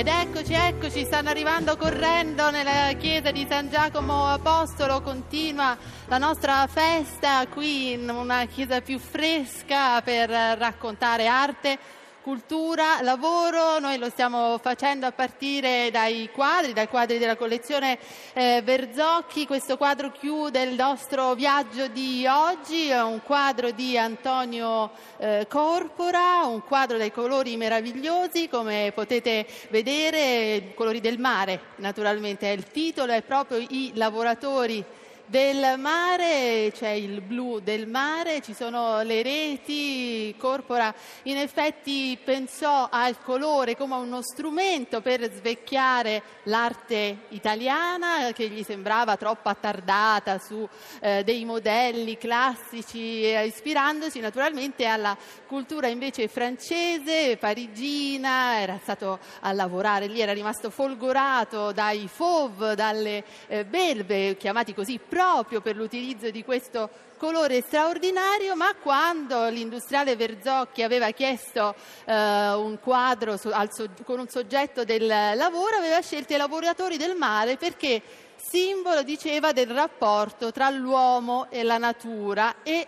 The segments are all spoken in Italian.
Ed eccoci, eccoci, stanno arrivando correndo nella chiesa di San Giacomo Apostolo, continua la nostra festa qui in una chiesa più fresca per raccontare arte cultura, lavoro, noi lo stiamo facendo a partire dai quadri, dai quadri della collezione eh, Verzocchi, questo quadro chiude il nostro viaggio di oggi, è un quadro di Antonio eh, Corpora, un quadro dai colori meravigliosi, come potete vedere, colori del mare naturalmente. È il titolo, è proprio i lavoratori del mare, c'è il blu del mare, ci sono le reti, Corpora in effetti pensò al colore come uno strumento per svecchiare l'arte italiana che gli sembrava troppo attardata su eh, dei modelli classici, eh, ispirandosi naturalmente alla cultura invece francese, parigina, era stato a lavorare lì, era rimasto folgorato dai fauve, dalle eh, belve, chiamati così proprio per l'utilizzo di questo colore straordinario, ma quando l'industriale Verzocchi aveva chiesto eh, un quadro su, al, con un soggetto del lavoro, aveva scelto i lavoratori del mare perché simbolo, diceva, del rapporto tra l'uomo e la natura e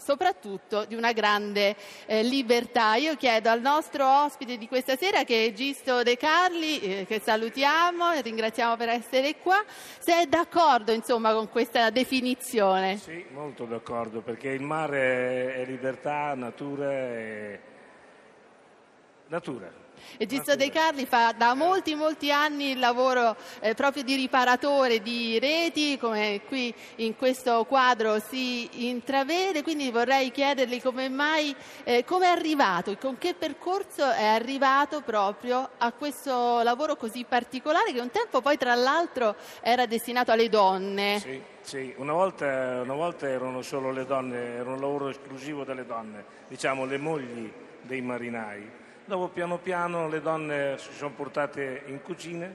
soprattutto di una grande eh, libertà. Io chiedo al nostro ospite di questa sera, che è Gisto De Carli, eh, che salutiamo e ringraziamo per essere qua, se è d'accordo insomma, con questa definizione. Sì, molto d'accordo, perché il mare è libertà, natura e... natura. Egisto De Carli fa da molti molti anni il lavoro eh, proprio di riparatore di reti, come qui in questo quadro si intravede, quindi vorrei chiedergli come mai, eh, come è arrivato, con che percorso è arrivato proprio a questo lavoro così particolare che un tempo poi tra l'altro era destinato alle donne. Sì. Sì, una volta, una volta erano solo le donne, era un lavoro esclusivo delle donne, diciamo le mogli dei marinai Dopo piano piano le donne si sono portate in cucina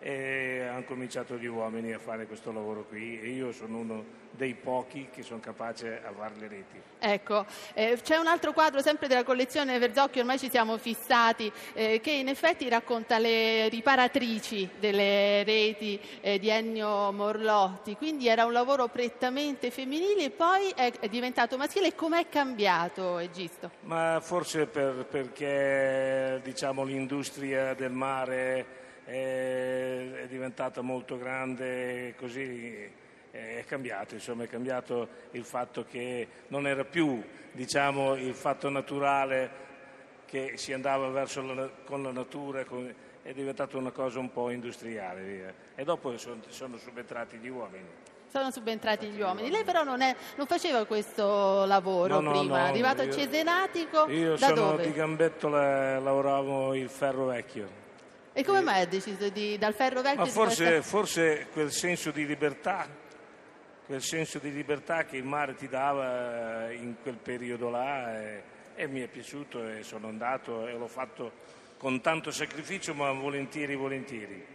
e hanno cominciato gli uomini a fare questo lavoro qui e io sono uno dei pochi che sono capace a fare le reti. Ecco, eh, c'è un altro quadro sempre della collezione Verzocchio, ormai ci siamo fissati, eh, che in effetti racconta le riparatrici delle reti eh, di Ennio Morlotti, quindi era un lavoro prettamente femminile e poi è, è diventato maschile. Com'è cambiato Egisto? Ma forse per, perché diciamo, l'industria del mare è, è diventata molto grande così è cambiato, insomma, è cambiato il fatto che non era più diciamo, il fatto naturale che si andava verso la, con la natura, con, è diventata una cosa un po' industriale. Via. E dopo sono, sono subentrati gli uomini sono subentrati gli uomini. Lei però non, è, non faceva questo lavoro no, prima, no, è arrivato io, a Cesenatico. Io da sono dove? di Gambettola, lavoravo il ferro vecchio. E come mai ha deciso di, dal ferro vecchio? Ma forse, questa... forse quel senso di libertà, quel senso di libertà che il mare ti dava eh, in quel periodo là e, e mi è piaciuto e sono andato e l'ho fatto con tanto sacrificio ma volentieri, volentieri.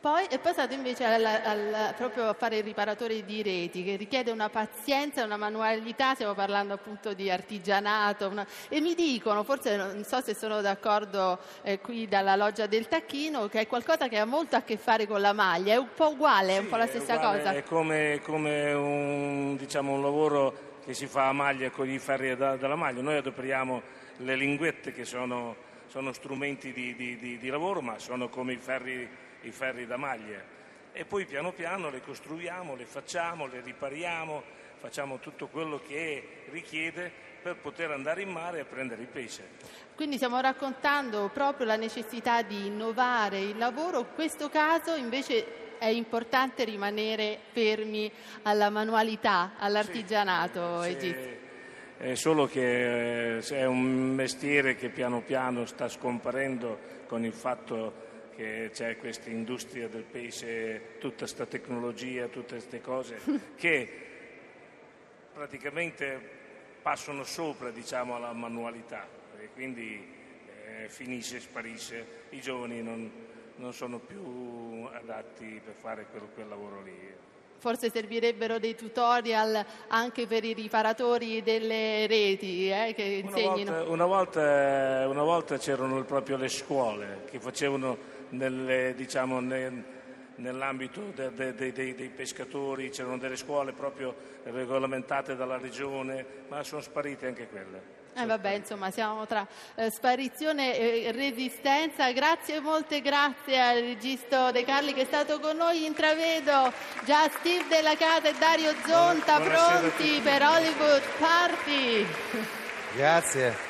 Poi è passato invece al, al, proprio a fare il riparatore di reti, che richiede una pazienza una manualità, stiamo parlando appunto di artigianato, una... e mi dicono, forse non so se sono d'accordo eh, qui dalla loggia del Tacchino, che è qualcosa che ha molto a che fare con la maglia, è un po' uguale, è un po' la stessa uguale, cosa. È come, come un, diciamo, un, lavoro che si fa a maglia con i ferri da, della maglia, noi adoperiamo le linguette che sono, sono strumenti di, di, di, di lavoro, ma sono come i ferri i ferri da maglia e poi piano piano le costruiamo, le facciamo, le ripariamo, facciamo tutto quello che richiede per poter andare in mare a prendere il pesce. Quindi stiamo raccontando proprio la necessità di innovare il lavoro, in questo caso invece è importante rimanere fermi alla manualità, all'artigianato. Sì, sì, è solo che eh, è un mestiere che piano piano sta scomparendo con il fatto che c'è questa industria del pesce, tutta questa tecnologia, tutte queste cose che praticamente passano sopra diciamo, alla manualità e quindi eh, finisce, sparisce, i giovani non, non, sono più adatti per fare quel, quel lavoro lì. Forse servirebbero dei tutorial anche per i riparatori delle reti eh, che Una insegnino. volta, una volta- una volta c'erano proprio le scuole che facevano nelle, diciamo, ne- nell'ambito de- de- de- dei- dei pescatori, c'erano delle scuole proprio regolamentate dalla regione, ma sono sparite anche quelle. Eh vabbè, insomma, siamo tra eh, sparizione e resistenza. Grazie, molte grazie al regista De Carli che è stato con noi. Intravedo già Steve Della Casa e Dario Zonta Buona- buonasera pronti per Hollywood Party. Grazie.